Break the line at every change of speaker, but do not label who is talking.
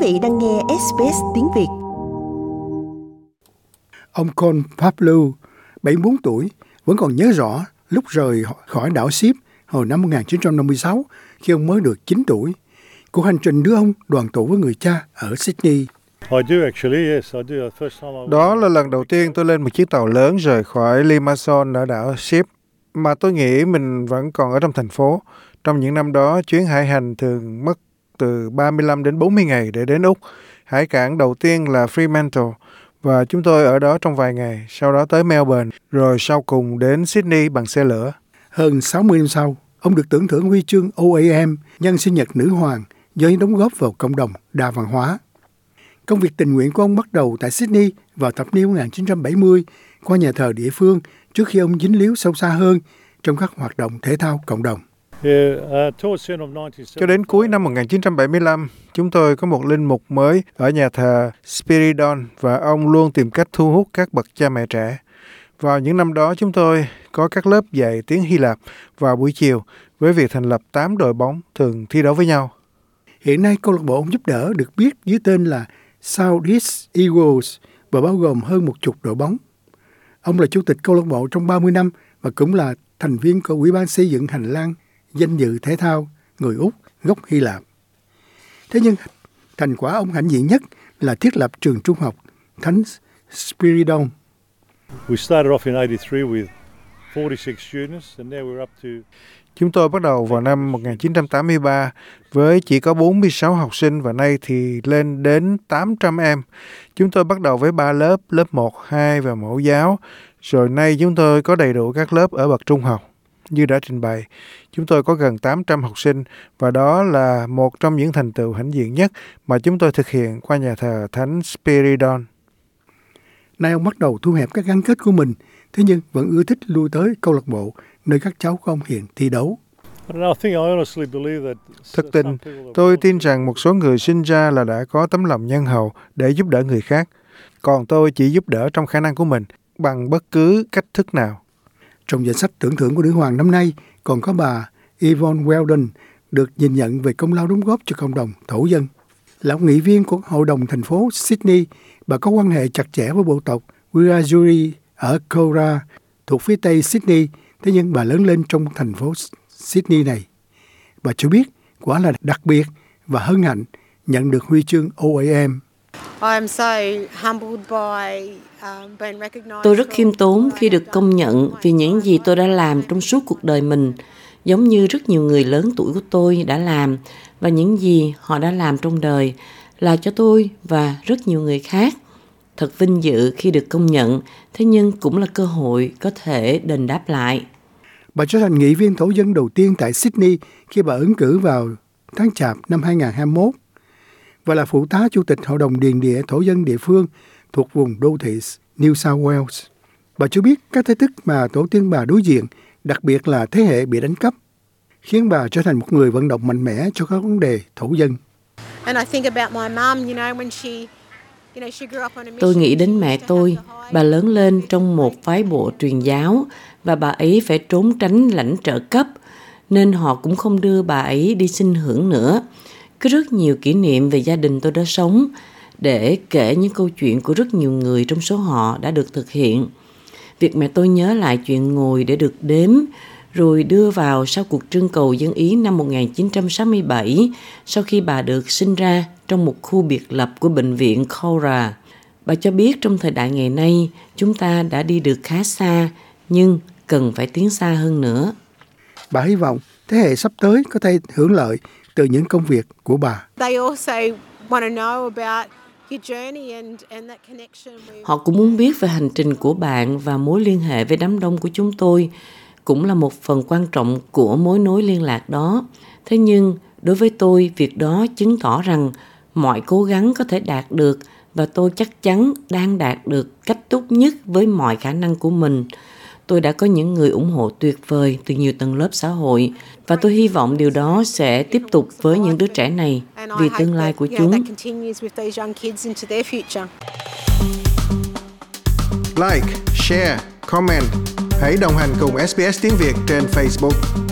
vị đang nghe SBS tiếng Việt.
Ông Con Pablo, 74 tuổi, vẫn còn nhớ rõ lúc rời khỏi đảo Ship hồi năm 1956 khi ông mới được 9 tuổi. Cuộc hành trình đưa ông đoàn tụ với người cha ở Sydney.
Đó là lần đầu tiên tôi lên một chiếc tàu lớn rời khỏi Limassol ở đảo Ship, mà tôi nghĩ mình vẫn còn ở trong thành phố. Trong những năm đó, chuyến hải hành thường mất từ 35 đến 40 ngày để đến Úc. Hải cảng đầu tiên là Fremantle và chúng tôi ở đó trong vài ngày, sau đó tới Melbourne, rồi sau cùng đến Sydney bằng xe lửa.
Hơn 60 năm sau, ông được tưởng thưởng huy chương OAM nhân sinh nhật nữ hoàng do những đóng góp vào cộng đồng đa văn hóa. Công việc tình nguyện của ông bắt đầu tại Sydney vào thập niên 1970 qua nhà thờ địa phương trước khi ông dính líu sâu xa hơn trong các hoạt động thể thao cộng đồng.
Cho đến cuối năm 1975, chúng tôi có một linh mục mới ở nhà thờ Spiridon và ông luôn tìm cách thu hút các bậc cha mẹ trẻ. Vào những năm đó, chúng tôi có các lớp dạy tiếng Hy Lạp vào buổi chiều với việc thành lập 8 đội bóng thường thi đấu với nhau.
Hiện nay, câu lạc bộ ông giúp đỡ được biết dưới tên là Southeast Eagles và bao gồm hơn một chục đội bóng. Ông là chủ tịch câu lạc bộ trong 30 năm và cũng là thành viên của Ủy ban xây dựng hành lang danh dự thể thao người Úc gốc Hy Lạp. Thế nhưng thành quả ông hãnh diện nhất là thiết lập trường trung học Thánh Spiridon. We started off in 83 with
46 students and now we're up to Chúng tôi bắt đầu vào năm 1983 với chỉ có 46 học sinh và nay thì lên đến 800 em. Chúng tôi bắt đầu với 3 lớp, lớp 1, 2 và mẫu giáo. Rồi nay chúng tôi có đầy đủ các lớp ở bậc trung học. Như đã trình bày, chúng tôi có gần 800 học sinh và đó là một trong những thành tựu hãnh diện nhất mà chúng tôi thực hiện qua nhà thờ Thánh Spiridon.
Nay ông bắt đầu thu hẹp các gắn kết của mình, thế nhưng vẫn ưa thích lui tới câu lạc bộ nơi các cháu của ông hiện thi đấu.
Thực tình, tôi tin rằng một số người sinh ra là đã có tấm lòng nhân hậu để giúp đỡ người khác. Còn tôi chỉ giúp đỡ trong khả năng của mình, bằng bất cứ cách thức nào.
Trong danh sách tưởng thưởng của nữ hoàng năm nay còn có bà Yvonne Weldon được nhìn nhận về công lao đóng góp cho cộng đồng thổ dân. Là ông nghị viên của Hội đồng thành phố Sydney, bà có quan hệ chặt chẽ với bộ tộc Wiradjuri ở Cora, thuộc phía tây Sydney, thế nhưng bà lớn lên trong thành phố Sydney này. Bà cho biết quả là đặc biệt và hân hạnh nhận được huy chương OAM.
Tôi rất khiêm tốn khi được công nhận vì những gì tôi đã làm trong suốt cuộc đời mình, giống như rất nhiều người lớn tuổi của tôi đã làm và những gì họ đã làm trong đời là cho tôi và rất nhiều người khác. Thật vinh dự khi được công nhận, thế nhưng cũng là cơ hội có thể đền đáp lại.
Bà trở thành nghị viên thổ dân đầu tiên tại Sydney khi bà ứng cử vào tháng Chạp năm 2021 và là phụ tá chủ tịch Hội đồng Điền địa thổ dân địa phương thuộc vùng đô thị New South Wales. Bà cho biết các thách thức mà tổ tiên bà đối diện, đặc biệt là thế hệ bị đánh cắp, khiến bà trở thành một người vận động mạnh mẽ cho các vấn đề thổ dân.
Tôi nghĩ đến mẹ tôi, bà lớn lên trong một phái bộ truyền giáo và bà ấy phải trốn tránh lãnh trợ cấp, nên họ cũng không đưa bà ấy đi sinh hưởng nữa. Có rất nhiều kỷ niệm về gia đình tôi đã sống, để kể những câu chuyện của rất nhiều người trong số họ đã được thực hiện. Việc mẹ tôi nhớ lại chuyện ngồi để được đếm, rồi đưa vào sau cuộc trưng cầu dân Ý năm 1967, sau khi bà được sinh ra trong một khu biệt lập của bệnh viện Cora. Bà cho biết trong thời đại ngày nay, chúng ta đã đi được khá xa, nhưng cần phải tiến xa hơn nữa.
Bà hy vọng thế hệ sắp tới có thể hưởng lợi từ những công việc của bà.
Họ cũng muốn biết về hành trình của bạn và mối liên hệ với đám đông của chúng tôi cũng là một phần quan trọng của mối nối liên lạc đó. Thế nhưng, đối với tôi, việc đó chứng tỏ rằng mọi cố gắng có thể đạt được và tôi chắc chắn đang đạt được cách tốt nhất với mọi khả năng của mình tôi đã có những người ủng hộ tuyệt vời từ nhiều tầng lớp xã hội và tôi hy vọng điều đó sẽ tiếp tục với những đứa trẻ này vì tương lai của chúng.
Like, share, comment. Hãy đồng hành cùng SBS tiếng Việt trên Facebook.